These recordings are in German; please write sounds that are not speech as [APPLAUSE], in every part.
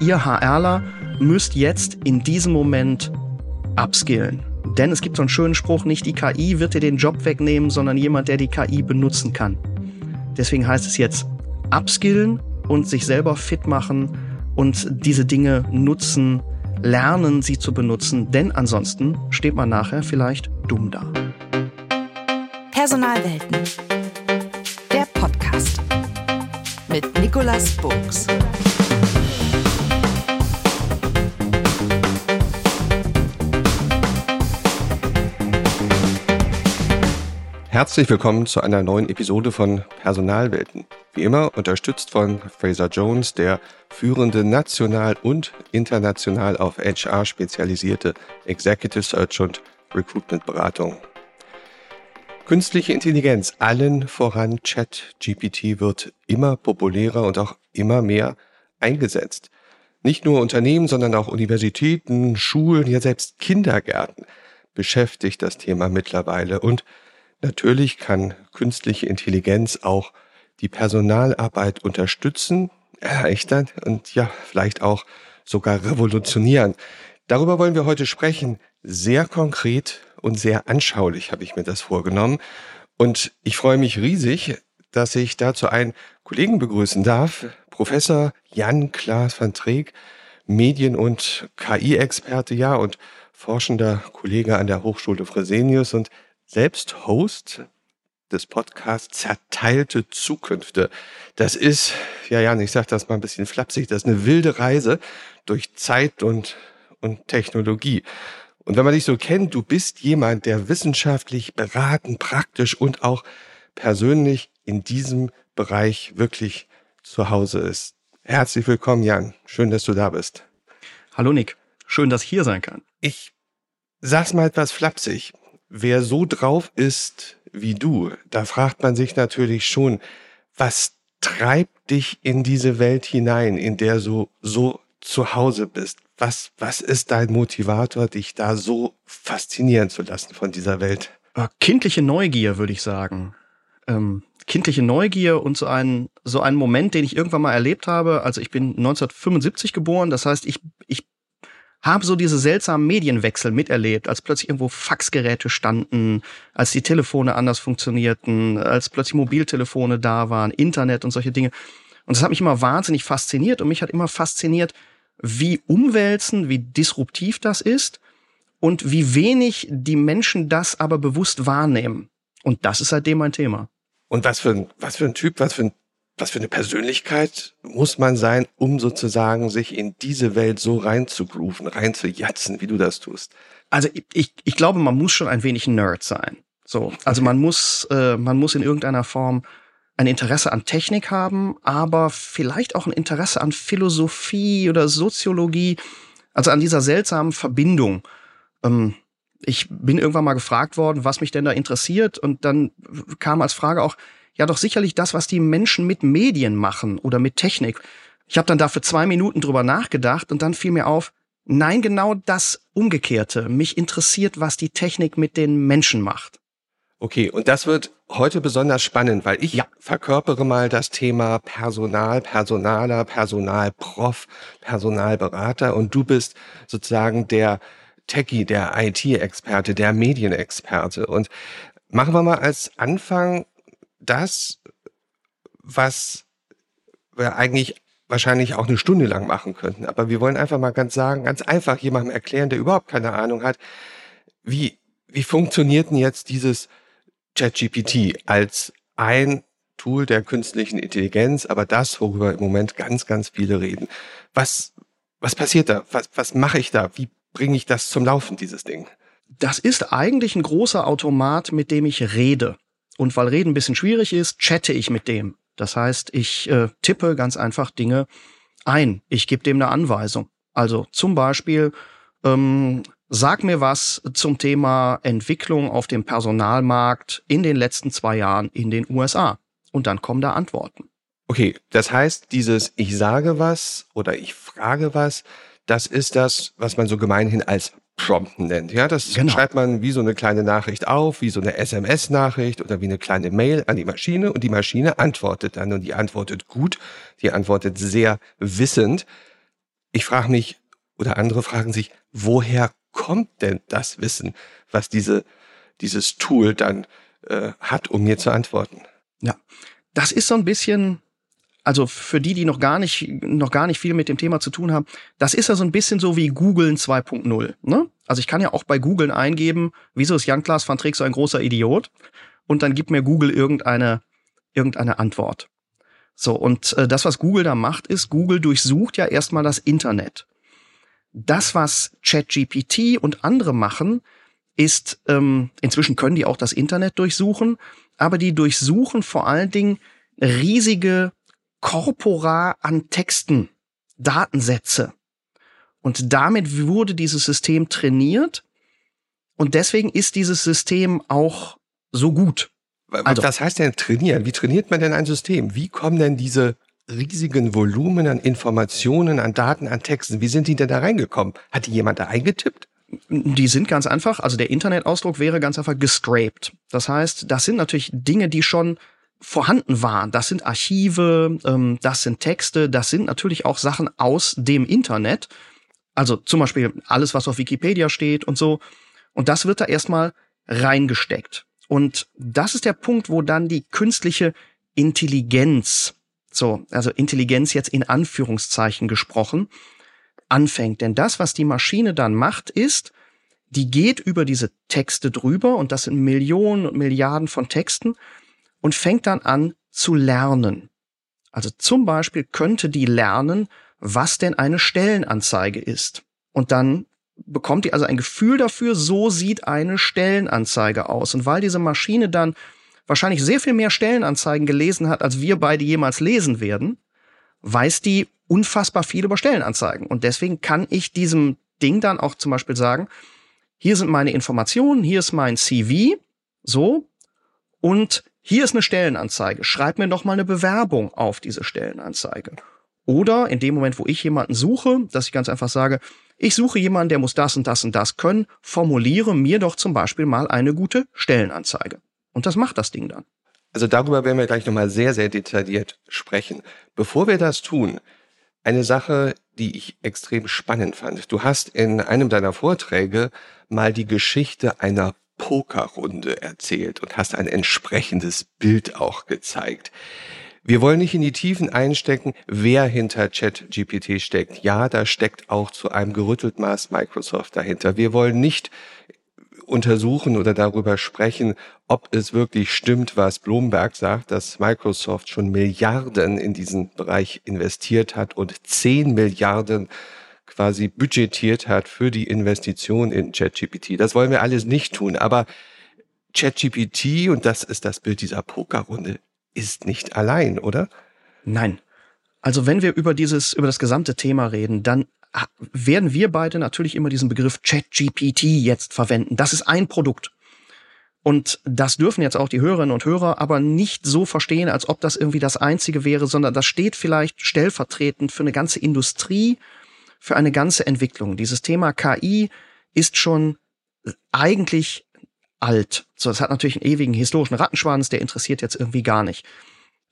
ihr HRler müsst jetzt in diesem Moment upskillen. Denn es gibt so einen schönen Spruch, nicht die KI wird dir den Job wegnehmen, sondern jemand, der die KI benutzen kann. Deswegen heißt es jetzt upskillen und sich selber fit machen und diese Dinge nutzen, lernen sie zu benutzen, denn ansonsten steht man nachher vielleicht dumm da. Personalwelten. Der Podcast mit Nicolas Buchs. Herzlich willkommen zu einer neuen Episode von Personalwelten. Wie immer unterstützt von Fraser Jones, der führende national und international auf HR spezialisierte Executive Search und Recruitment Beratung. Künstliche Intelligenz, allen voran Chat-GPT, wird immer populärer und auch immer mehr eingesetzt. Nicht nur Unternehmen, sondern auch Universitäten, Schulen, ja selbst Kindergärten beschäftigt das Thema mittlerweile und Natürlich kann künstliche Intelligenz auch die Personalarbeit unterstützen, erleichtern und ja, vielleicht auch sogar revolutionieren. Darüber wollen wir heute sprechen. Sehr konkret und sehr anschaulich habe ich mir das vorgenommen. Und ich freue mich riesig, dass ich dazu einen Kollegen begrüßen darf, Professor Jan Klaas van Treek, Medien- und KI-Experte, ja, und forschender Kollege an der Hochschule Fresenius und selbst Host des Podcasts Zerteilte Zukünfte. Das ist, ja, ja, ich sage das mal ein bisschen flapsig, das ist eine wilde Reise durch Zeit und, und Technologie. Und wenn man dich so kennt, du bist jemand, der wissenschaftlich beraten, praktisch und auch persönlich in diesem Bereich wirklich zu Hause ist. Herzlich willkommen, Jan. Schön, dass du da bist. Hallo Nick. Schön, dass ich hier sein kann. Ich sag's mal etwas flapsig wer so drauf ist wie du, da fragt man sich natürlich schon, was treibt dich in diese Welt hinein, in der du so zu Hause bist? Was, was ist dein Motivator, dich da so faszinieren zu lassen von dieser Welt? Äh, kindliche Neugier, würde ich sagen. Ähm, kindliche Neugier und so ein, so ein Moment, den ich irgendwann mal erlebt habe. Also ich bin 1975 geboren, das heißt, ich, ich habe so diese seltsamen Medienwechsel miterlebt, als plötzlich irgendwo Faxgeräte standen, als die Telefone anders funktionierten, als plötzlich Mobiltelefone da waren, Internet und solche Dinge. Und das hat mich immer wahnsinnig fasziniert und mich hat immer fasziniert, wie umwälzend, wie disruptiv das ist und wie wenig die Menschen das aber bewusst wahrnehmen. Und das ist seitdem mein Thema. Und was für ein, was für ein Typ, was für ein was für eine Persönlichkeit muss man sein, um sozusagen sich in diese Welt so reinzugrooven, reinzujatzen, wie du das tust? Also ich, ich glaube, man muss schon ein wenig Nerd sein. So, also man muss, äh, man muss in irgendeiner Form ein Interesse an Technik haben, aber vielleicht auch ein Interesse an Philosophie oder Soziologie, also an dieser seltsamen Verbindung. Ähm, ich bin irgendwann mal gefragt worden, was mich denn da interessiert, und dann kam als Frage auch, ja doch sicherlich das, was die Menschen mit Medien machen oder mit Technik. Ich habe dann dafür zwei Minuten drüber nachgedacht und dann fiel mir auf, nein, genau das Umgekehrte. Mich interessiert, was die Technik mit den Menschen macht. Okay, und das wird heute besonders spannend, weil ich ja. verkörpere mal das Thema Personal, Personaler, Personalprof, Personalberater und du bist sozusagen der Techie, der IT-Experte, der Medienexperte. Und machen wir mal als Anfang das, was wir eigentlich wahrscheinlich auch eine Stunde lang machen könnten. Aber wir wollen einfach mal ganz sagen, ganz einfach jemandem erklären, der überhaupt keine Ahnung hat, wie, wie funktioniert denn jetzt dieses ChatGPT als ein Tool der künstlichen Intelligenz, aber das, worüber im Moment ganz, ganz viele reden. Was, was passiert da? Was, was mache ich da? Wie bringe ich das zum Laufen, dieses Ding? Das ist eigentlich ein großer Automat, mit dem ich rede. Und weil Reden ein bisschen schwierig ist, chatte ich mit dem. Das heißt, ich äh, tippe ganz einfach Dinge ein. Ich gebe dem eine Anweisung. Also zum Beispiel, ähm, sag mir was zum Thema Entwicklung auf dem Personalmarkt in den letzten zwei Jahren in den USA. Und dann kommen da Antworten. Okay, das heißt, dieses Ich sage was oder ich frage was, das ist das, was man so gemeinhin als Prompten nennt. Ja, das genau. schreibt man wie so eine kleine Nachricht auf, wie so eine SMS-Nachricht oder wie eine kleine Mail an die Maschine und die Maschine antwortet dann und die antwortet gut, die antwortet sehr wissend. Ich frage mich, oder andere fragen sich, woher kommt denn das Wissen, was diese, dieses Tool dann äh, hat, um mir zu antworten? Ja, das ist so ein bisschen, also für die, die noch gar nicht, noch gar nicht viel mit dem Thema zu tun haben, das ist ja so ein bisschen so wie Googlen 2.0. Ne? Also ich kann ja auch bei Googlen eingeben, wieso ist Jan-Klaas van Trick so ein großer Idiot? Und dann gibt mir Google irgendeine, irgendeine Antwort. So, und äh, das, was Google da macht, ist, Google durchsucht ja erstmal das Internet. Das, was ChatGPT und andere machen, ist, ähm, inzwischen können die auch das Internet durchsuchen, aber die durchsuchen vor allen Dingen riesige Korpora an Texten, Datensätze. Und damit wurde dieses System trainiert. Und deswegen ist dieses System auch so gut. Also, Was heißt denn trainieren? Wie trainiert man denn ein System? Wie kommen denn diese riesigen Volumen an Informationen, an Daten, an Texten, wie sind die denn da reingekommen? Hat die jemand da eingetippt? Die sind ganz einfach, also der Internetausdruck wäre ganz einfach gescraped. Das heißt, das sind natürlich Dinge, die schon vorhanden waren. Das sind Archive, ähm, das sind Texte, das sind natürlich auch Sachen aus dem Internet. Also zum Beispiel alles, was auf Wikipedia steht und so. Und das wird da erstmal reingesteckt. Und das ist der Punkt, wo dann die künstliche Intelligenz, so, also Intelligenz jetzt in Anführungszeichen gesprochen, anfängt. Denn das, was die Maschine dann macht, ist, die geht über diese Texte drüber und das sind Millionen und Milliarden von Texten und fängt dann an zu lernen. Also zum Beispiel könnte die lernen, was denn eine Stellenanzeige ist. Und dann bekommt ihr also ein Gefühl dafür, so sieht eine Stellenanzeige aus. Und weil diese Maschine dann wahrscheinlich sehr viel mehr Stellenanzeigen gelesen hat, als wir beide jemals lesen werden, weiß die unfassbar viel über Stellenanzeigen. Und deswegen kann ich diesem Ding dann auch zum Beispiel sagen, hier sind meine Informationen, hier ist mein CV, so, und hier ist eine Stellenanzeige. Schreib mir doch mal eine Bewerbung auf diese Stellenanzeige. Oder in dem Moment, wo ich jemanden suche, dass ich ganz einfach sage, ich suche jemanden, der muss das und das und das können, formuliere mir doch zum Beispiel mal eine gute Stellenanzeige. Und das macht das Ding dann. Also darüber werden wir gleich nochmal sehr, sehr detailliert sprechen. Bevor wir das tun, eine Sache, die ich extrem spannend fand. Du hast in einem deiner Vorträge mal die Geschichte einer Pokerrunde erzählt und hast ein entsprechendes Bild auch gezeigt. Wir wollen nicht in die Tiefen einstecken, wer hinter ChatGPT steckt. Ja, da steckt auch zu einem gerüttelt Maß Microsoft dahinter. Wir wollen nicht untersuchen oder darüber sprechen, ob es wirklich stimmt, was Bloomberg sagt, dass Microsoft schon Milliarden in diesen Bereich investiert hat und 10 Milliarden quasi budgetiert hat für die Investition in ChatGPT. Das wollen wir alles nicht tun, aber ChatGPT, und das ist das Bild dieser Pokerrunde, ist nicht allein, oder? Nein. Also wenn wir über dieses, über das gesamte Thema reden, dann werden wir beide natürlich immer diesen Begriff ChatGPT jetzt verwenden. Das ist ein Produkt. Und das dürfen jetzt auch die Hörerinnen und Hörer aber nicht so verstehen, als ob das irgendwie das einzige wäre, sondern das steht vielleicht stellvertretend für eine ganze Industrie, für eine ganze Entwicklung. Dieses Thema KI ist schon eigentlich alt. So, es hat natürlich einen ewigen historischen Rattenschwanz, der interessiert jetzt irgendwie gar nicht.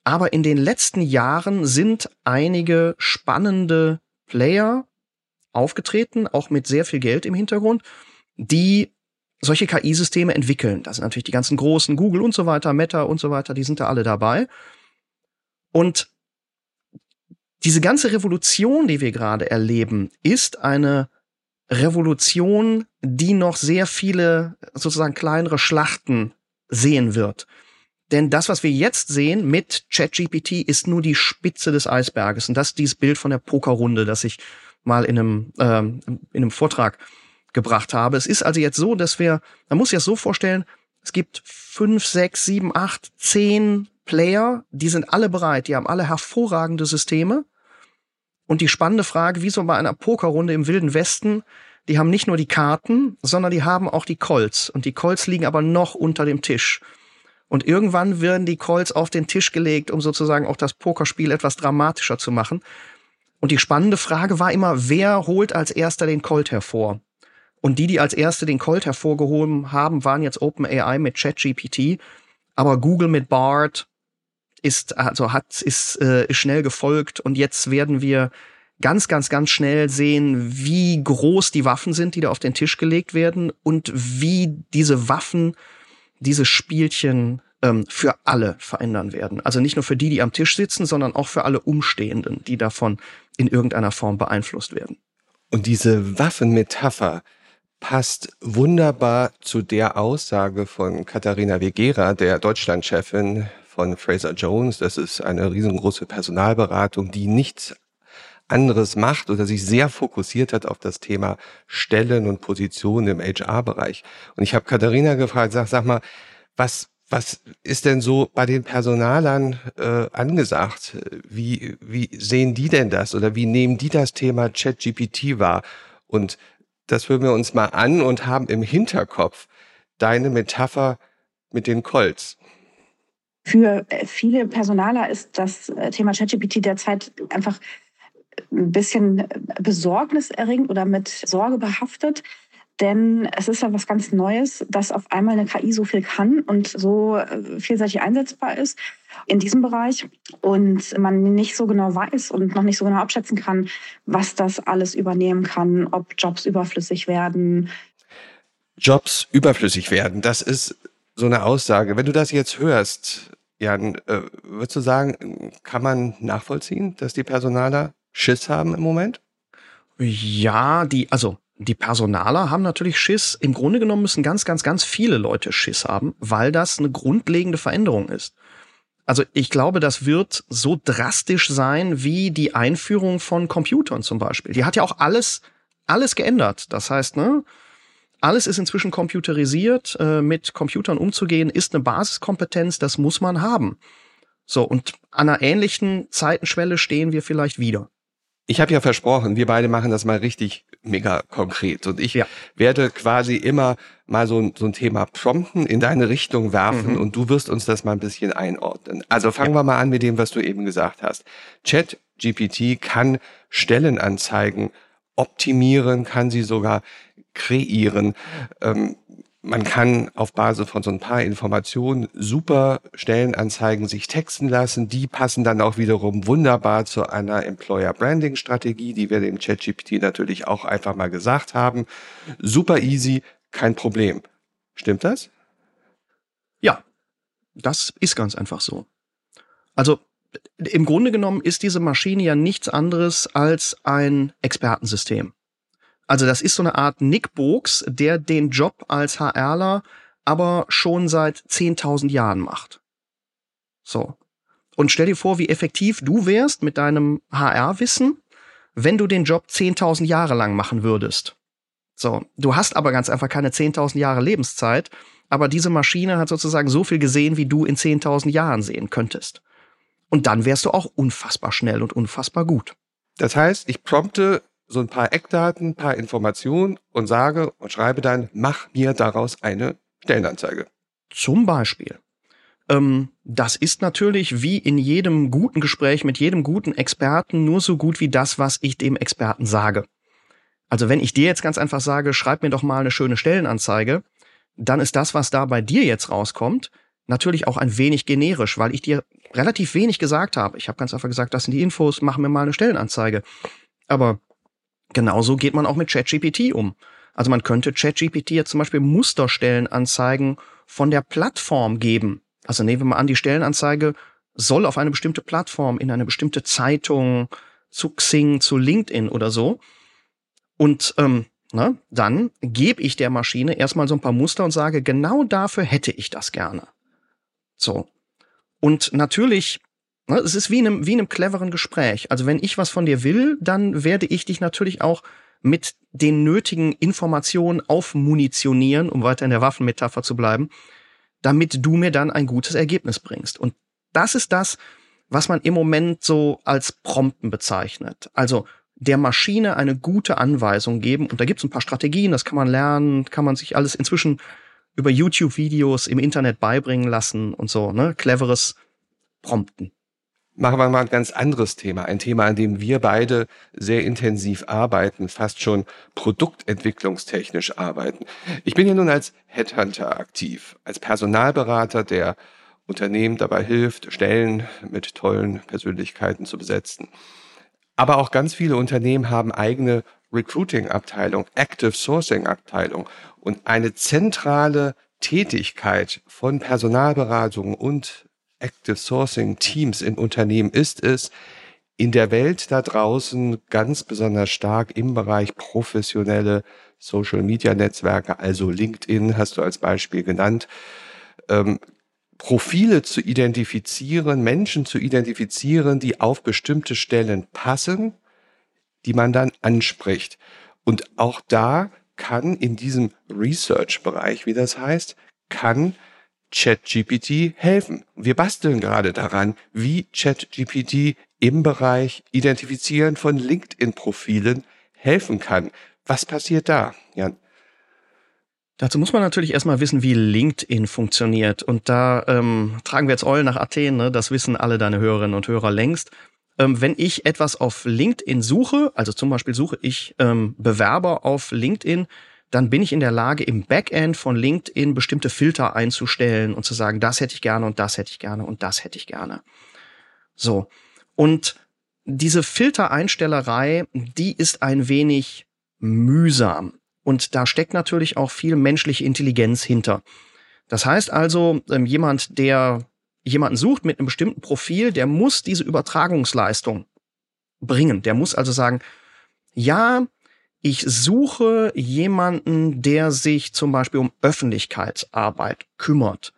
Aber in den letzten Jahren sind einige spannende Player aufgetreten, auch mit sehr viel Geld im Hintergrund, die solche KI-Systeme entwickeln. Das sind natürlich die ganzen großen Google und so weiter, Meta und so weiter, die sind da alle dabei. Und diese ganze Revolution, die wir gerade erleben, ist eine Revolution, die noch sehr viele sozusagen kleinere Schlachten sehen wird. Denn das, was wir jetzt sehen mit ChatGPT, ist nur die Spitze des Eisberges. Und das ist dieses Bild von der Pokerrunde, das ich mal in einem, ähm, in einem Vortrag gebracht habe. Es ist also jetzt so, dass wir, man muss sich das so vorstellen, es gibt fünf, sechs, sieben, acht, zehn Player, die sind alle bereit, die haben alle hervorragende Systeme. Und die spannende Frage, wie so bei einer Pokerrunde im Wilden Westen, die haben nicht nur die Karten, sondern die haben auch die Colts. Und die Colts liegen aber noch unter dem Tisch. Und irgendwann werden die Colts auf den Tisch gelegt, um sozusagen auch das Pokerspiel etwas dramatischer zu machen. Und die spannende Frage war immer, wer holt als erster den Colt hervor? Und die, die als erste den Colt hervorgehoben haben, waren jetzt OpenAI mit ChatGPT, aber Google mit Bard ist also hat ist, äh, ist schnell gefolgt und jetzt werden wir ganz, ganz, ganz schnell sehen, wie groß die Waffen sind, die da auf den Tisch gelegt werden und wie diese Waffen, diese Spielchen ähm, für alle verändern werden. Also nicht nur für die, die am Tisch sitzen, sondern auch für alle Umstehenden, die davon in irgendeiner Form beeinflusst werden. Und diese Waffenmetapher passt wunderbar zu der Aussage von Katharina Vegera, der Deutschlandchefin von Fraser Jones. Das ist eine riesengroße Personalberatung, die nichts anderes macht oder sich sehr fokussiert hat auf das Thema Stellen und Positionen im HR-Bereich. Und ich habe Katharina gefragt, sag, sag mal, was, was ist denn so bei den Personalern äh, angesagt? Wie, wie sehen die denn das oder wie nehmen die das Thema ChatGPT wahr? Und das hören wir uns mal an und haben im Hinterkopf deine Metapher mit den Colts. Für äh, viele Personaler ist das äh, Thema ChatGPT derzeit einfach ein bisschen besorgniserregend oder mit Sorge behaftet. Denn es ist ja was ganz Neues, dass auf einmal eine KI so viel kann und so äh, vielseitig einsetzbar ist in diesem Bereich und man nicht so genau weiß und noch nicht so genau abschätzen kann, was das alles übernehmen kann, ob Jobs überflüssig werden. Jobs überflüssig werden, das ist so eine Aussage. Wenn du das jetzt hörst, Jan, äh, würdest du sagen, kann man nachvollziehen, dass die Personaler Schiss haben im Moment? Ja, die, also die Personaler haben natürlich Schiss. Im Grunde genommen müssen ganz, ganz, ganz viele Leute Schiss haben, weil das eine grundlegende Veränderung ist. Also ich glaube, das wird so drastisch sein wie die Einführung von Computern zum Beispiel. Die hat ja auch alles, alles geändert. Das heißt, ne, alles ist inzwischen computerisiert. Äh, mit Computern umzugehen ist eine Basiskompetenz, das muss man haben. So, und an einer ähnlichen Zeitenschwelle stehen wir vielleicht wieder. Ich habe ja versprochen, wir beide machen das mal richtig mega konkret. Und ich ja. werde quasi immer mal so, so ein Thema prompten, in deine Richtung werfen mhm. und du wirst uns das mal ein bisschen einordnen. Also fangen ja. wir mal an mit dem, was du eben gesagt hast. Chat GPT kann Stellenanzeigen optimieren, kann sie sogar kreieren. Ähm, man kann auf Basis von so ein paar Informationen super Stellenanzeigen sich texten lassen. Die passen dann auch wiederum wunderbar zu einer Employer Branding Strategie, die wir dem ChatGPT natürlich auch einfach mal gesagt haben. Super easy, kein Problem. Stimmt das? Ja, das ist ganz einfach so. Also im Grunde genommen ist diese Maschine ja nichts anderes als ein Expertensystem. Also das ist so eine Art Nick Box, der den Job als HRler aber schon seit 10.000 Jahren macht. So. Und stell dir vor, wie effektiv du wärst mit deinem HR-Wissen, wenn du den Job 10.000 Jahre lang machen würdest. So. Du hast aber ganz einfach keine 10.000 Jahre Lebenszeit, aber diese Maschine hat sozusagen so viel gesehen, wie du in 10.000 Jahren sehen könntest. Und dann wärst du auch unfassbar schnell und unfassbar gut. Das heißt, ich prompte so ein paar Eckdaten, ein paar Informationen und sage und schreibe dann, mach mir daraus eine Stellenanzeige. Zum Beispiel. Ähm, das ist natürlich wie in jedem guten Gespräch mit jedem guten Experten nur so gut wie das, was ich dem Experten sage. Also wenn ich dir jetzt ganz einfach sage, schreib mir doch mal eine schöne Stellenanzeige, dann ist das, was da bei dir jetzt rauskommt, natürlich auch ein wenig generisch, weil ich dir relativ wenig gesagt habe. Ich habe ganz einfach gesagt, das sind die Infos, mach mir mal eine Stellenanzeige. Aber Genauso geht man auch mit ChatGPT um. Also man könnte ChatGPT jetzt zum Beispiel Musterstellenanzeigen von der Plattform geben. Also nehmen wir mal an, die Stellenanzeige soll auf eine bestimmte Plattform, in eine bestimmte Zeitung, zu Xing, zu LinkedIn oder so. Und ähm, na, dann gebe ich der Maschine erstmal so ein paar Muster und sage, genau dafür hätte ich das gerne. So. Und natürlich Ne, es ist wie in, einem, wie in einem cleveren Gespräch. Also wenn ich was von dir will, dann werde ich dich natürlich auch mit den nötigen Informationen aufmunitionieren, um weiter in der Waffenmetapher zu bleiben, damit du mir dann ein gutes Ergebnis bringst. Und das ist das, was man im Moment so als Prompten bezeichnet. Also der Maschine eine gute Anweisung geben. Und da gibt es ein paar Strategien, das kann man lernen, kann man sich alles inzwischen über YouTube-Videos im Internet beibringen lassen und so, ne? Cleveres Prompten. Machen wir mal ein ganz anderes Thema. Ein Thema, an dem wir beide sehr intensiv arbeiten, fast schon produktentwicklungstechnisch arbeiten. Ich bin hier nun als Headhunter aktiv, als Personalberater, der Unternehmen dabei hilft, Stellen mit tollen Persönlichkeiten zu besetzen. Aber auch ganz viele Unternehmen haben eigene Recruiting-Abteilung, Active Sourcing-Abteilung und eine zentrale Tätigkeit von Personalberatung und Active Sourcing Teams in Unternehmen ist es, in der Welt da draußen ganz besonders stark im Bereich professionelle Social Media Netzwerke, also LinkedIn hast du als Beispiel genannt, ähm, Profile zu identifizieren, Menschen zu identifizieren, die auf bestimmte Stellen passen, die man dann anspricht. Und auch da kann in diesem Research-Bereich, wie das heißt, kann ChatGPT helfen. Wir basteln gerade daran, wie ChatGPT im Bereich Identifizieren von LinkedIn-Profilen helfen kann. Was passiert da, Jan? Dazu muss man natürlich erstmal wissen, wie LinkedIn funktioniert. Und da ähm, tragen wir jetzt Eulen nach Athen, ne? das wissen alle deine Hörerinnen und Hörer längst. Ähm, wenn ich etwas auf LinkedIn suche, also zum Beispiel suche ich ähm, Bewerber auf LinkedIn, dann bin ich in der Lage, im Backend von LinkedIn bestimmte Filter einzustellen und zu sagen, das hätte ich gerne und das hätte ich gerne und das hätte ich gerne. So. Und diese Filtereinstellerei, die ist ein wenig mühsam. Und da steckt natürlich auch viel menschliche Intelligenz hinter. Das heißt also, ähm, jemand, der jemanden sucht mit einem bestimmten Profil, der muss diese Übertragungsleistung bringen. Der muss also sagen, ja, ich suche jemanden, der sich zum Beispiel um Öffentlichkeitsarbeit kümmert.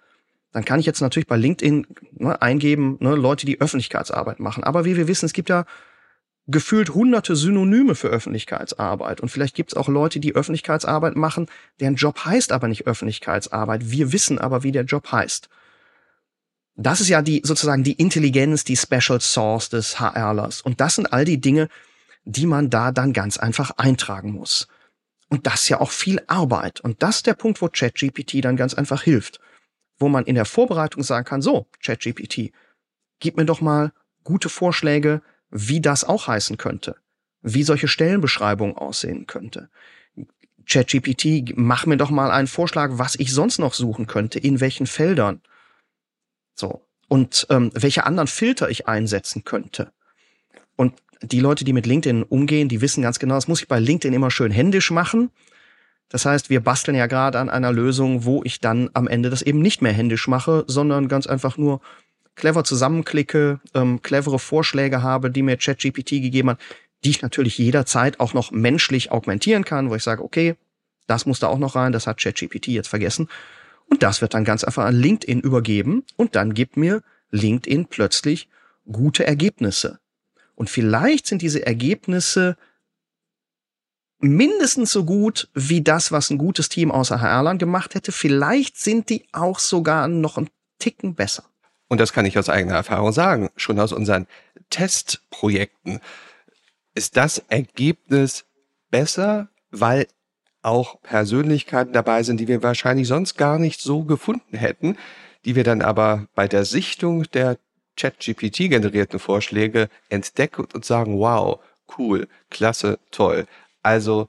Dann kann ich jetzt natürlich bei LinkedIn ne, eingeben, ne, Leute, die Öffentlichkeitsarbeit machen. Aber wie wir wissen, es gibt ja gefühlt hunderte Synonyme für Öffentlichkeitsarbeit. Und vielleicht gibt es auch Leute, die Öffentlichkeitsarbeit machen, deren Job heißt aber nicht Öffentlichkeitsarbeit. Wir wissen aber, wie der Job heißt. Das ist ja die sozusagen die Intelligenz, die Special Source des HRlers. Und das sind all die Dinge, die man da dann ganz einfach eintragen muss. Und das ist ja auch viel Arbeit. Und das ist der Punkt, wo ChatGPT dann ganz einfach hilft. Wo man in der Vorbereitung sagen kann, so, ChatGPT, gib mir doch mal gute Vorschläge, wie das auch heißen könnte. Wie solche Stellenbeschreibungen aussehen könnte. ChatGPT, mach mir doch mal einen Vorschlag, was ich sonst noch suchen könnte, in welchen Feldern. So. Und ähm, welche anderen Filter ich einsetzen könnte. Und die Leute, die mit LinkedIn umgehen, die wissen ganz genau, das muss ich bei LinkedIn immer schön händisch machen. Das heißt, wir basteln ja gerade an einer Lösung, wo ich dann am Ende das eben nicht mehr händisch mache, sondern ganz einfach nur clever zusammenklicke, ähm, clevere Vorschläge habe, die mir ChatGPT gegeben hat, die ich natürlich jederzeit auch noch menschlich augmentieren kann, wo ich sage, okay, das muss da auch noch rein, das hat ChatGPT jetzt vergessen. Und das wird dann ganz einfach an LinkedIn übergeben und dann gibt mir LinkedIn plötzlich gute Ergebnisse. Und vielleicht sind diese Ergebnisse mindestens so gut wie das, was ein gutes Team außer HR gemacht hätte. Vielleicht sind die auch sogar noch ein Ticken besser. Und das kann ich aus eigener Erfahrung sagen, schon aus unseren Testprojekten ist das Ergebnis besser, weil auch Persönlichkeiten dabei sind, die wir wahrscheinlich sonst gar nicht so gefunden hätten, die wir dann aber bei der Sichtung der ChatGPT generierten Vorschläge entdecken und sagen, wow, cool, klasse, toll. Also,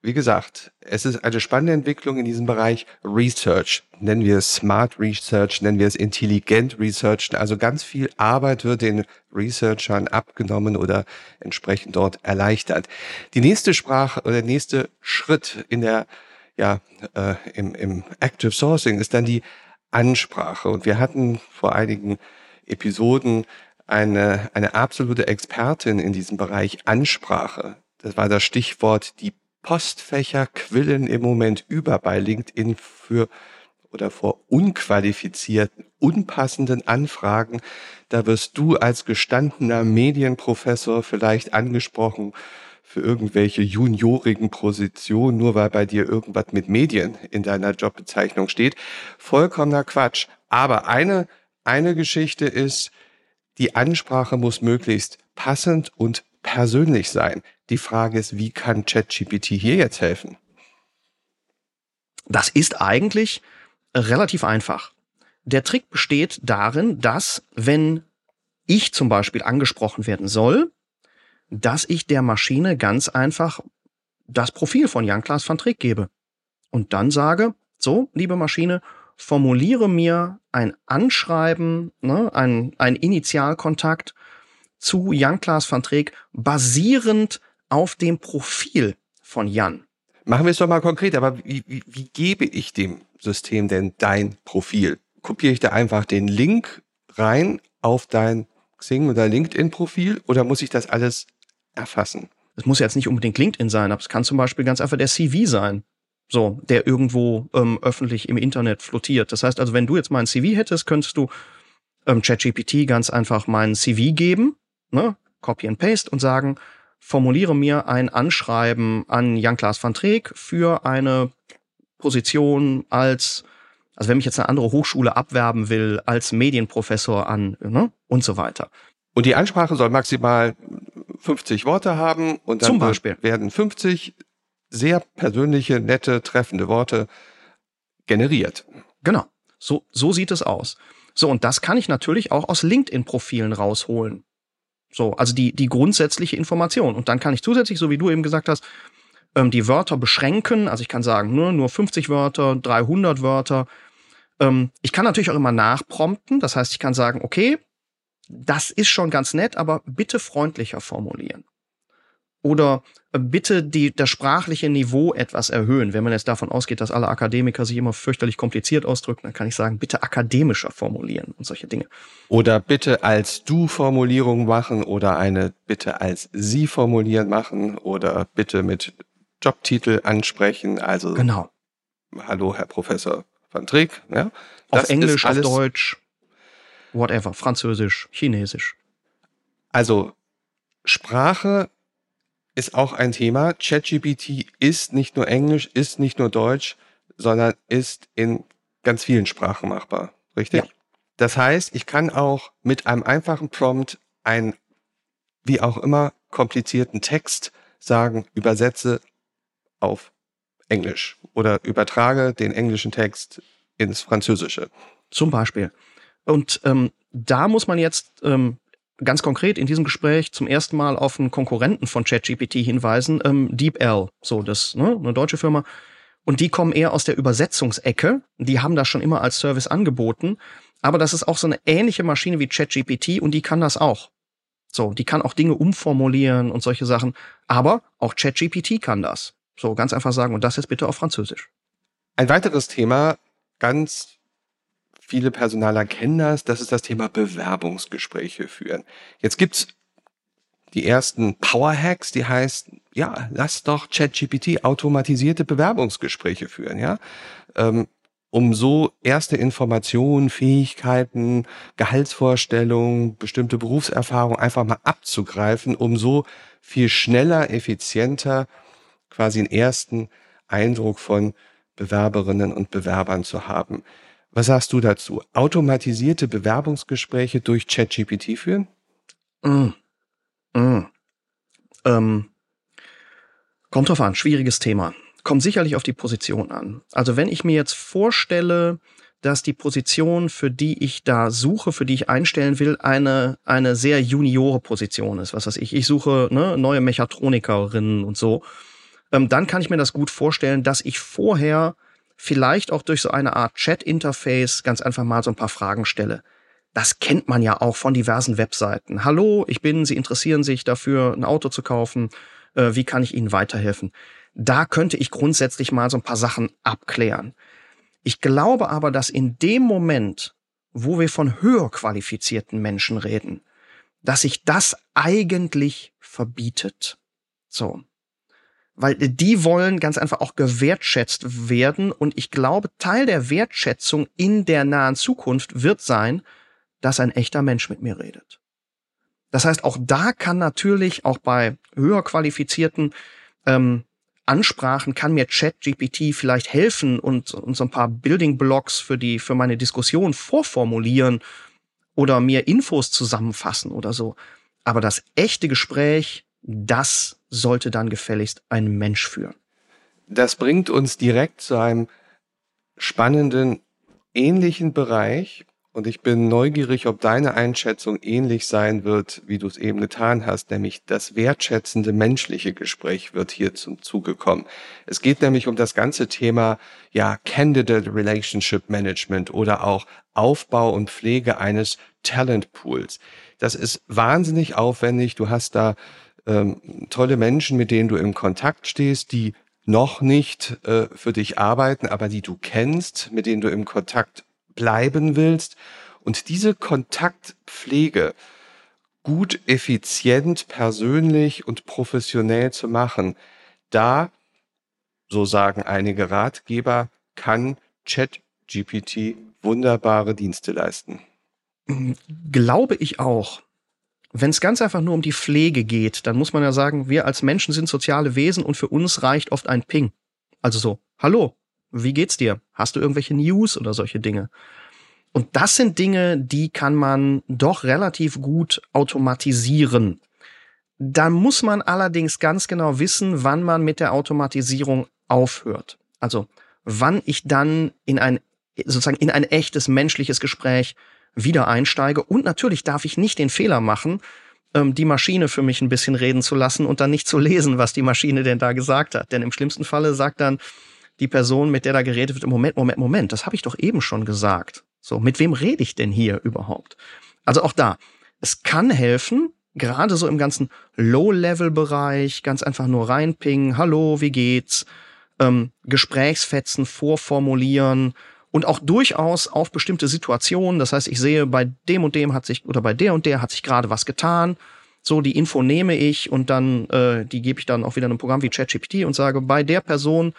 wie gesagt, es ist eine spannende Entwicklung in diesem Bereich Research. Nennen wir es Smart Research, nennen wir es Intelligent Research. Also ganz viel Arbeit wird den Researchern abgenommen oder entsprechend dort erleichtert. Die nächste Sprache oder der nächste Schritt in der, ja, äh, im, im Active Sourcing ist dann die Ansprache. Und wir hatten vor einigen Episoden eine, eine absolute Expertin in diesem Bereich Ansprache. Das war das Stichwort, die Postfächer quillen im Moment über bei LinkedIn für oder vor unqualifizierten, unpassenden Anfragen. Da wirst du als gestandener Medienprofessor vielleicht angesprochen für irgendwelche juniorigen Positionen, nur weil bei dir irgendwas mit Medien in deiner Jobbezeichnung steht. Vollkommener Quatsch. Aber eine eine Geschichte ist, die Ansprache muss möglichst passend und persönlich sein. Die Frage ist, wie kann ChatGPT hier jetzt helfen? Das ist eigentlich relativ einfach. Der Trick besteht darin, dass wenn ich zum Beispiel angesprochen werden soll, dass ich der Maschine ganz einfach das Profil von Jan-Klaas van Trick gebe. Und dann sage, so, liebe Maschine, formuliere mir ein Anschreiben, ne, ein, ein Initialkontakt, zu Jan-Klaas van Treek basierend auf dem Profil von Jan. Machen wir es doch mal konkret, aber wie, wie, wie gebe ich dem System denn dein Profil? Kopiere ich da einfach den Link rein auf dein Xing oder LinkedIn-Profil oder muss ich das alles erfassen? Es muss jetzt nicht unbedingt LinkedIn sein, aber es kann zum Beispiel ganz einfach der CV sein. So, der irgendwo ähm, öffentlich im Internet flottiert. Das heißt also, wenn du jetzt mein CV hättest, könntest du ähm, ChatGPT ganz einfach meinen CV geben, ne, Copy and Paste und sagen, formuliere mir ein Anschreiben an Jan-Klaas van Treek für eine Position als, also wenn mich jetzt eine andere Hochschule abwerben will, als Medienprofessor an, ne, und so weiter. Und die Ansprache soll maximal 50 Worte haben und dann Zum Beispiel. werden 50 sehr persönliche, nette, treffende Worte generiert. Genau. So, so sieht es aus. So, und das kann ich natürlich auch aus LinkedIn-Profilen rausholen. So, also die, die grundsätzliche Information. Und dann kann ich zusätzlich, so wie du eben gesagt hast, ähm, die Wörter beschränken. Also ich kann sagen, nur, nur 50 Wörter, 300 Wörter. Ähm, ich kann natürlich auch immer nachprompten. Das heißt, ich kann sagen, okay, das ist schon ganz nett, aber bitte freundlicher formulieren. Oder äh, bitte die, das sprachliche Niveau etwas erhöhen. Wenn man jetzt davon ausgeht, dass alle Akademiker sich immer fürchterlich kompliziert ausdrücken, dann kann ich sagen, bitte akademischer formulieren und solche Dinge. Oder bitte als Du-Formulierung machen oder eine bitte als Sie formulieren machen oder bitte mit Jobtitel ansprechen. Also Genau. Hallo, Herr Professor van Trick. Ja, Auf Englisch, auf Deutsch, whatever, Französisch, Chinesisch. Also Sprache ist auch ein Thema. ChatGPT ist nicht nur Englisch, ist nicht nur Deutsch, sondern ist in ganz vielen Sprachen machbar. Richtig? Ja. Das heißt, ich kann auch mit einem einfachen Prompt einen, wie auch immer, komplizierten Text sagen, übersetze auf Englisch oder übertrage den englischen Text ins Französische. Zum Beispiel. Und ähm, da muss man jetzt ähm, ganz konkret in diesem Gespräch zum ersten Mal auf einen Konkurrenten von ChatGPT hinweisen, ähm, DeepL, so das, ne, eine deutsche Firma. Und die kommen eher aus der Übersetzungsecke. Die haben das schon immer als Service angeboten. Aber das ist auch so eine ähnliche Maschine wie ChatGPT und die kann das auch. So, die kann auch Dinge umformulieren und solche Sachen. Aber auch ChatGPT kann das. So, ganz einfach sagen, und das jetzt bitte auf Französisch. Ein weiteres Thema, ganz viele Personaler kennen das, das ist das Thema Bewerbungsgespräche führen. Jetzt gibt's die ersten Power-Hacks, die heißen, ja, lass doch ChatGPT automatisierte Bewerbungsgespräche führen, ja. Ähm, um so erste Informationen, Fähigkeiten, Gehaltsvorstellungen, bestimmte Berufserfahrung einfach mal abzugreifen, um so viel schneller, effizienter quasi einen ersten Eindruck von Bewerberinnen und Bewerbern zu haben. Was sagst du dazu? Automatisierte Bewerbungsgespräche durch ChatGPT führen? Mm. Mm. Ähm, kommt drauf an, schwieriges Thema. Kommt sicherlich auf die Position an. Also wenn ich mir jetzt vorstelle, dass die Position, für die ich da suche, für die ich einstellen will, eine, eine sehr juniore Position ist. Was weiß ich, ich suche ne, neue Mechatronikerinnen und so. Ähm, dann kann ich mir das gut vorstellen, dass ich vorher vielleicht auch durch so eine Art Chat-Interface ganz einfach mal so ein paar Fragen stelle. Das kennt man ja auch von diversen Webseiten. Hallo, ich bin, Sie interessieren sich dafür, ein Auto zu kaufen. Äh, wie kann ich Ihnen weiterhelfen? Da könnte ich grundsätzlich mal so ein paar Sachen abklären. Ich glaube aber, dass in dem Moment, wo wir von höher qualifizierten Menschen reden, dass sich das eigentlich verbietet. So. Weil die wollen ganz einfach auch gewertschätzt werden. Und ich glaube, Teil der Wertschätzung in der nahen Zukunft wird sein, dass ein echter Mensch mit mir redet. Das heißt, auch da kann natürlich auch bei höher qualifizierten ähm, Ansprachen kann mir ChatGPT vielleicht helfen und, und so ein paar Building Blocks für die für meine Diskussion vorformulieren oder mir Infos zusammenfassen oder so. Aber das echte Gespräch, das sollte dann gefälligst ein Mensch führen. Das bringt uns direkt zu einem spannenden, ähnlichen Bereich. Und ich bin neugierig, ob deine Einschätzung ähnlich sein wird, wie du es eben getan hast, nämlich das wertschätzende menschliche Gespräch wird hier zum Zuge kommen. Es geht nämlich um das ganze Thema, ja, Candidate Relationship Management oder auch Aufbau und Pflege eines Talentpools. Das ist wahnsinnig aufwendig. Du hast da ähm, tolle Menschen, mit denen du im Kontakt stehst, die noch nicht äh, für dich arbeiten, aber die du kennst, mit denen du im Kontakt bleiben willst. Und diese Kontaktpflege gut, effizient, persönlich und professionell zu machen, da, so sagen einige Ratgeber, kann ChatGPT wunderbare Dienste leisten. Glaube ich auch. Wenn es ganz einfach nur um die Pflege geht, dann muss man ja sagen, wir als Menschen sind soziale Wesen und für uns reicht oft ein Ping. Also so, hallo, wie geht's dir? Hast du irgendwelche News oder solche Dinge? Und das sind Dinge, die kann man doch relativ gut automatisieren. Da muss man allerdings ganz genau wissen, wann man mit der Automatisierung aufhört. Also wann ich dann in ein sozusagen in ein echtes menschliches Gespräch wieder einsteige. Und natürlich darf ich nicht den Fehler machen, ähm, die Maschine für mich ein bisschen reden zu lassen und dann nicht zu lesen, was die Maschine denn da gesagt hat. Denn im schlimmsten Falle sagt dann die Person, mit der da geredet wird, Moment, Moment, Moment, das habe ich doch eben schon gesagt. So, mit wem rede ich denn hier überhaupt? Also auch da, es kann helfen, gerade so im ganzen Low-Level-Bereich, ganz einfach nur reinpingen, hallo, wie geht's? Ähm, Gesprächsfetzen vorformulieren, und auch durchaus auf bestimmte Situationen. Das heißt, ich sehe, bei dem und dem hat sich oder bei der und der hat sich gerade was getan. So, die Info nehme ich und dann äh, die gebe ich dann auch wieder in einem Programm wie ChatGPT und sage, bei der Person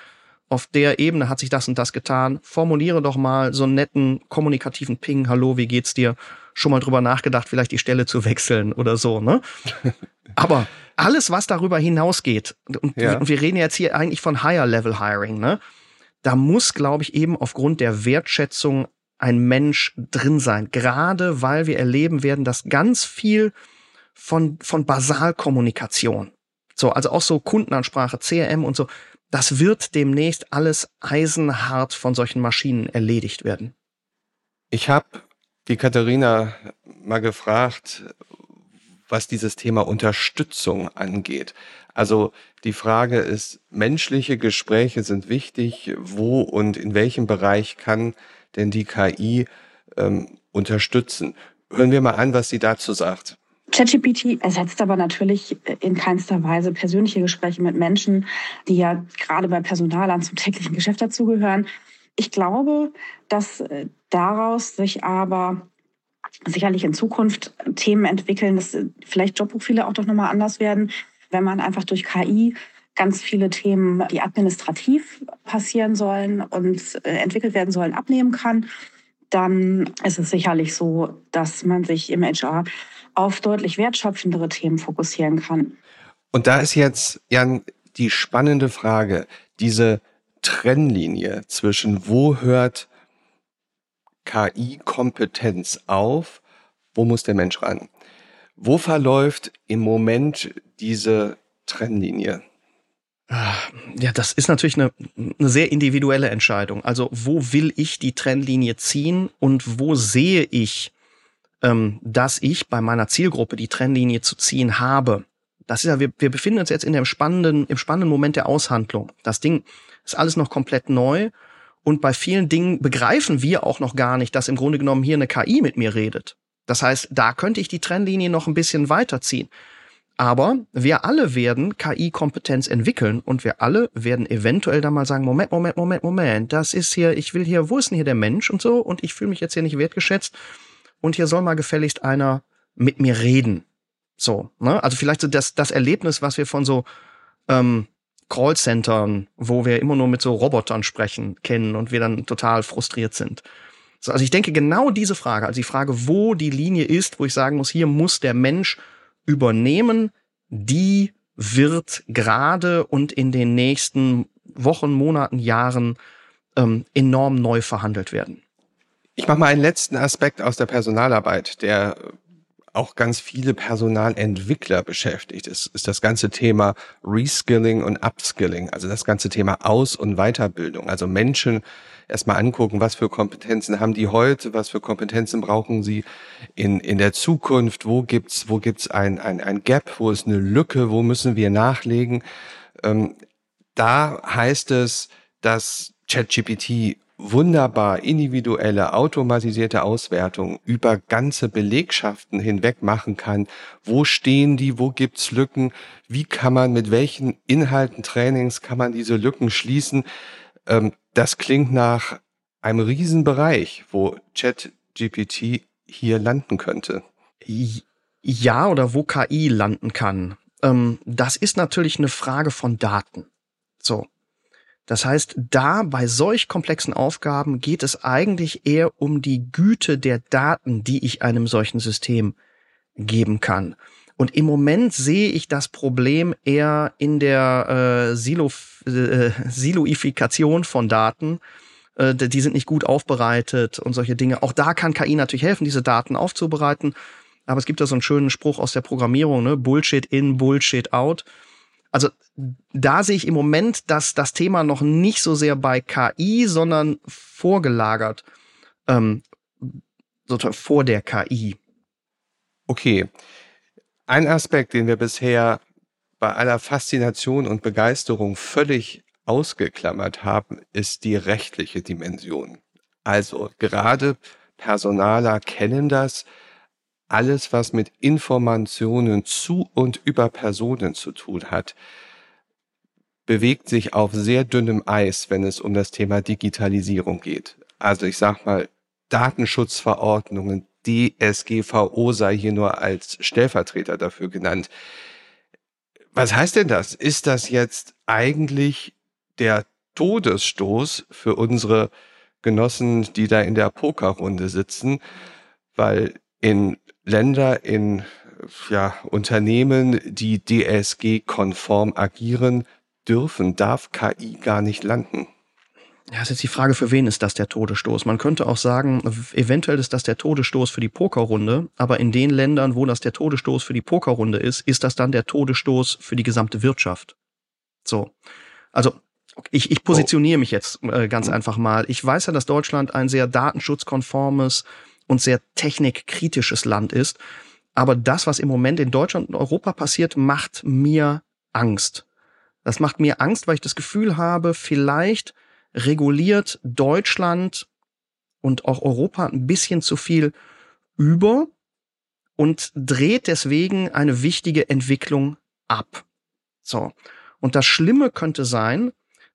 auf der Ebene hat sich das und das getan. Formuliere doch mal so einen netten kommunikativen Ping. Hallo, wie geht's dir? Schon mal drüber nachgedacht, vielleicht die Stelle zu wechseln oder so, ne? [LAUGHS] Aber alles, was darüber hinausgeht, und, ja. und wir reden jetzt hier eigentlich von Higher Level Hiring, ne? Da muss, glaube ich, eben aufgrund der Wertschätzung ein Mensch drin sein. Gerade weil wir erleben werden, dass ganz viel von, von Basalkommunikation, so, also auch so Kundenansprache, CRM und so, das wird demnächst alles eisenhart von solchen Maschinen erledigt werden. Ich habe die Katharina mal gefragt, was dieses Thema Unterstützung angeht. Also die Frage ist, menschliche Gespräche sind wichtig. Wo und in welchem Bereich kann denn die KI ähm, unterstützen? Hören wir mal an, was sie dazu sagt. ChatGPT ersetzt aber natürlich in keinster Weise persönliche Gespräche mit Menschen, die ja gerade bei Personalern zum täglichen Geschäft dazugehören. Ich glaube, dass äh, daraus sich aber sicherlich in Zukunft Themen entwickeln, dass vielleicht Jobprofile auch doch nochmal anders werden, wenn man einfach durch KI ganz viele Themen, die administrativ passieren sollen und äh, entwickelt werden sollen, abnehmen kann, dann ist es sicherlich so, dass man sich im HR auf deutlich wertschöpfendere Themen fokussieren kann. Und da ist jetzt, Jan, die spannende Frage, diese Trennlinie zwischen wo hört KI-Kompetenz auf, wo muss der Mensch ran? Wo verläuft im Moment diese Trennlinie? Ah, ja, das ist natürlich eine, eine sehr individuelle Entscheidung. Also wo will ich die Trennlinie ziehen und wo sehe ich, ähm, dass ich bei meiner Zielgruppe die Trennlinie zu ziehen habe? Das ist ja, wir, wir befinden uns jetzt in dem spannenden, im spannenden Moment der Aushandlung. Das Ding ist alles noch komplett neu und bei vielen Dingen begreifen wir auch noch gar nicht, dass im Grunde genommen hier eine KI mit mir redet. Das heißt, da könnte ich die Trennlinie noch ein bisschen weiterziehen. Aber wir alle werden KI-Kompetenz entwickeln und wir alle werden eventuell dann mal sagen, Moment, Moment, Moment, Moment, das ist hier, ich will hier, wo ist denn hier der Mensch und so und ich fühle mich jetzt hier nicht wertgeschätzt und hier soll mal gefälligst einer mit mir reden. So, ne? Also vielleicht so das, das Erlebnis, was wir von so ähm, Callcentern, wo wir immer nur mit so Robotern sprechen, kennen und wir dann total frustriert sind. So, also ich denke genau diese Frage, also die Frage, wo die Linie ist, wo ich sagen muss, hier muss der Mensch übernehmen, die wird gerade und in den nächsten Wochen, Monaten, Jahren ähm, enorm neu verhandelt werden. Ich mache mal einen letzten Aspekt aus der Personalarbeit, der auch ganz viele Personalentwickler beschäftigt, ist, ist das ganze Thema Reskilling und Upskilling, also das ganze Thema Aus- und Weiterbildung. Also Menschen erstmal angucken, was für Kompetenzen haben die heute, was für Kompetenzen brauchen sie in, in der Zukunft, wo gibt's, wo gibt's ein, ein, ein Gap, wo ist eine Lücke, wo müssen wir nachlegen. Ähm, da heißt es, dass ChatGPT wunderbar individuelle, automatisierte Auswertung über ganze Belegschaften hinweg machen kann. Wo stehen die? Wo gibt's Lücken? Wie kann man mit welchen Inhalten, Trainings kann man diese Lücken schließen? Ähm, das klingt nach einem Riesenbereich, wo ChatGPT hier landen könnte. Ja, oder wo KI landen kann. Ähm, das ist natürlich eine Frage von Daten. So. Das heißt, da bei solch komplexen Aufgaben geht es eigentlich eher um die Güte der Daten, die ich einem solchen System geben kann. Und im Moment sehe ich das Problem eher in der äh, Silo, äh, Siloifikation von Daten. Äh, die sind nicht gut aufbereitet und solche Dinge. Auch da kann KI natürlich helfen, diese Daten aufzubereiten. Aber es gibt da so einen schönen Spruch aus der Programmierung, ne? Bullshit in, Bullshit out. Also da sehe ich im Moment, dass das Thema noch nicht so sehr bei KI, sondern vorgelagert, ähm, sozusagen vor der KI. Okay. Ein Aspekt, den wir bisher bei aller Faszination und Begeisterung völlig ausgeklammert haben, ist die rechtliche Dimension. Also gerade Personaler kennen das, alles, was mit Informationen zu und über Personen zu tun hat, bewegt sich auf sehr dünnem Eis, wenn es um das Thema Digitalisierung geht. Also ich sag mal, Datenschutzverordnungen, DSGVO sei hier nur als Stellvertreter dafür genannt. Was heißt denn das? Ist das jetzt eigentlich der Todesstoß für unsere Genossen, die da in der Pokerrunde sitzen? Weil in Länder, in ja, Unternehmen, die DSG-konform agieren, dürfen, darf KI gar nicht landen. Ja, ist jetzt die Frage, für wen ist das der Todesstoß? Man könnte auch sagen, eventuell ist das der Todesstoß für die Pokerrunde, aber in den Ländern, wo das der Todesstoß für die Pokerrunde ist, ist das dann der Todesstoß für die gesamte Wirtschaft. So. Also, ich, ich positioniere mich jetzt äh, ganz mhm. einfach mal. Ich weiß ja, dass Deutschland ein sehr datenschutzkonformes und sehr technikkritisches Land ist. Aber das, was im Moment in Deutschland und Europa passiert, macht mir Angst. Das macht mir Angst, weil ich das Gefühl habe, vielleicht reguliert Deutschland und auch Europa ein bisschen zu viel über und dreht deswegen eine wichtige Entwicklung ab. So. Und das Schlimme könnte sein,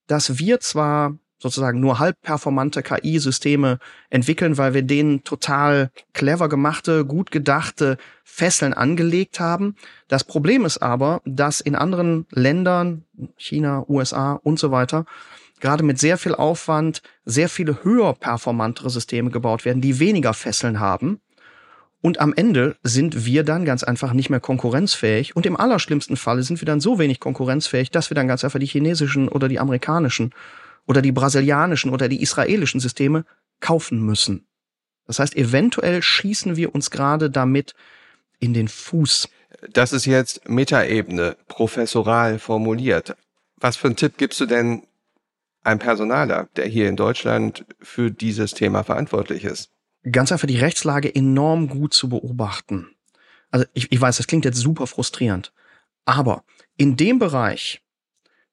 dass wir zwar sozusagen nur halb performante KI-Systeme entwickeln, weil wir denen total clever gemachte, gut gedachte Fesseln angelegt haben. Das Problem ist aber, dass in anderen Ländern, China, USA und so weiter, gerade mit sehr viel Aufwand sehr viele höher performantere Systeme gebaut werden, die weniger Fesseln haben. Und am Ende sind wir dann ganz einfach nicht mehr konkurrenzfähig. Und im allerschlimmsten Falle sind wir dann so wenig konkurrenzfähig, dass wir dann ganz einfach die chinesischen oder die amerikanischen oder die brasilianischen oder die israelischen Systeme kaufen müssen. Das heißt, eventuell schießen wir uns gerade damit in den Fuß. Das ist jetzt Metaebene, professoral formuliert. Was für einen Tipp gibst du denn einem Personaler, der hier in Deutschland für dieses Thema verantwortlich ist? Ganz einfach die Rechtslage enorm gut zu beobachten. Also ich, ich weiß, das klingt jetzt super frustrierend, aber in dem Bereich,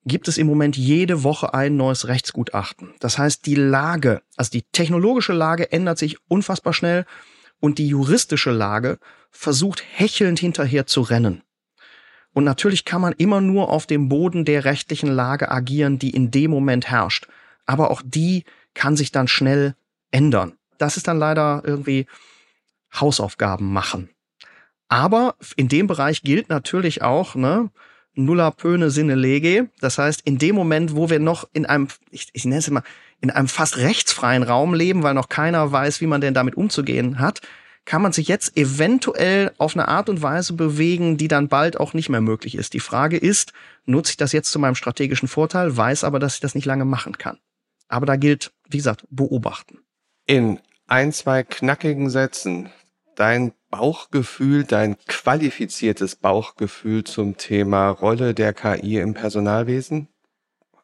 gibt es im Moment jede Woche ein neues Rechtsgutachten. Das heißt, die Lage, also die technologische Lage ändert sich unfassbar schnell und die juristische Lage versucht hechelnd hinterher zu rennen. Und natürlich kann man immer nur auf dem Boden der rechtlichen Lage agieren, die in dem Moment herrscht. Aber auch die kann sich dann schnell ändern. Das ist dann leider irgendwie Hausaufgaben machen. Aber in dem Bereich gilt natürlich auch, ne, nulla pöne sine lege. Das heißt, in dem Moment, wo wir noch in einem, ich, ich nenne es mal, in einem fast rechtsfreien Raum leben, weil noch keiner weiß, wie man denn damit umzugehen hat, kann man sich jetzt eventuell auf eine Art und Weise bewegen, die dann bald auch nicht mehr möglich ist. Die Frage ist, nutze ich das jetzt zu meinem strategischen Vorteil, weiß aber, dass ich das nicht lange machen kann. Aber da gilt, wie gesagt, beobachten. In ein, zwei knackigen Sätzen dein Bauchgefühl, dein qualifiziertes Bauchgefühl zum Thema Rolle der KI im Personalwesen?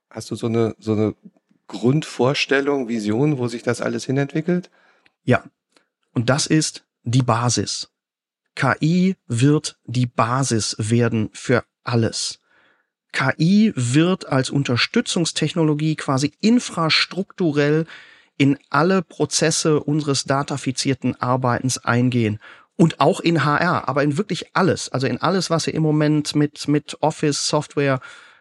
Hast du so eine, so eine Grundvorstellung, Vision, wo sich das alles hinentwickelt? Ja. Und das ist die Basis. KI wird die Basis werden für alles. KI wird als Unterstützungstechnologie quasi infrastrukturell in alle Prozesse unseres datafizierten Arbeitens eingehen. Und auch in HR, aber in wirklich alles. Also in alles, was wir im Moment mit, mit Office, Software,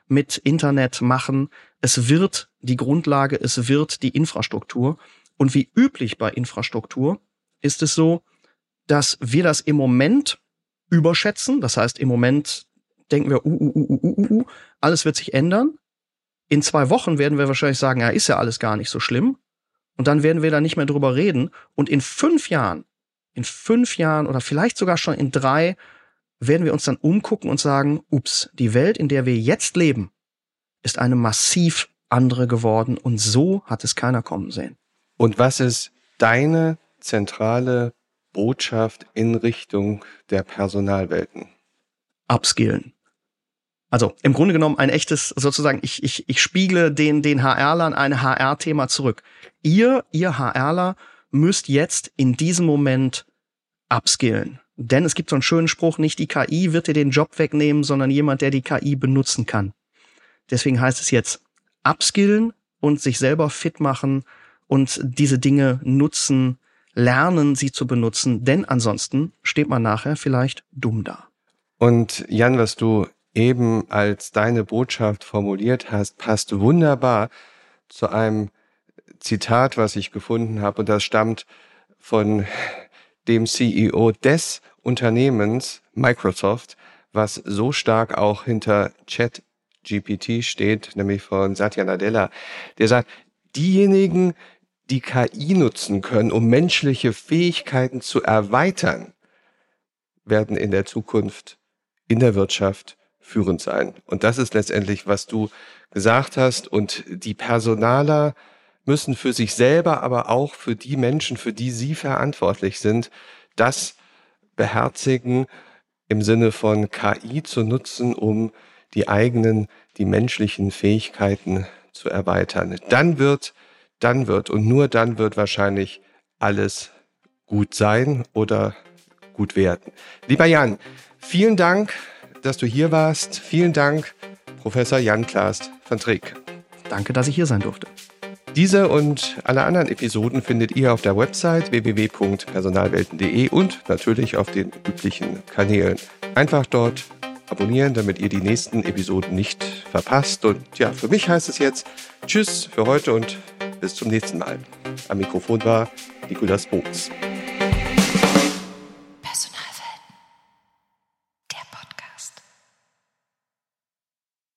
mit Internet machen. Es wird die Grundlage, es wird die Infrastruktur. Und wie üblich bei Infrastruktur ist es so, dass wir das im Moment überschätzen. Das heißt, im Moment denken wir, uh, uh, uh, uh, uh, uh, alles wird sich ändern. In zwei Wochen werden wir wahrscheinlich sagen, ja, ist ja alles gar nicht so schlimm. Und dann werden wir da nicht mehr drüber reden. Und in fünf Jahren, in fünf Jahren oder vielleicht sogar schon in drei, werden wir uns dann umgucken und sagen, ups, die Welt, in der wir jetzt leben, ist eine massiv andere geworden. Und so hat es keiner kommen sehen. Und was ist deine zentrale Botschaft in Richtung der Personalwelten? Upskillen. Also im Grunde genommen ein echtes, sozusagen, ich, ich, ich spiegle den, den HRlern ein HR-Thema zurück. Ihr, ihr HRler, müsst jetzt in diesem Moment upskillen. Denn es gibt so einen schönen Spruch, nicht die KI wird dir den Job wegnehmen, sondern jemand, der die KI benutzen kann. Deswegen heißt es jetzt upskillen und sich selber fit machen und diese Dinge nutzen, lernen, sie zu benutzen, denn ansonsten steht man nachher vielleicht dumm da. Und Jan, was du eben als deine Botschaft formuliert hast, passt wunderbar zu einem Zitat, was ich gefunden habe, und das stammt von dem CEO des Unternehmens Microsoft, was so stark auch hinter Chat GPT steht, nämlich von Satya Nadella, der sagt, diejenigen, die KI nutzen können, um menschliche Fähigkeiten zu erweitern, werden in der Zukunft in der Wirtschaft führend sein. Und das ist letztendlich, was du gesagt hast. Und die Personaler müssen für sich selber, aber auch für die Menschen, für die sie verantwortlich sind, das beherzigen im Sinne von KI zu nutzen, um die eigenen, die menschlichen Fähigkeiten zu erweitern. Dann wird dann wird und nur dann wird wahrscheinlich alles gut sein oder gut werden. Lieber Jan, vielen Dank, dass du hier warst. Vielen Dank, Professor Jan Klaas van Trick. Danke, dass ich hier sein durfte. Diese und alle anderen Episoden findet ihr auf der Website www.personalwelten.de und natürlich auf den üblichen Kanälen. Einfach dort abonnieren, damit ihr die nächsten Episoden nicht verpasst. Und ja, für mich heißt es jetzt Tschüss für heute und bis zum nächsten Mal. Am Mikrofon war Nikolas Boos.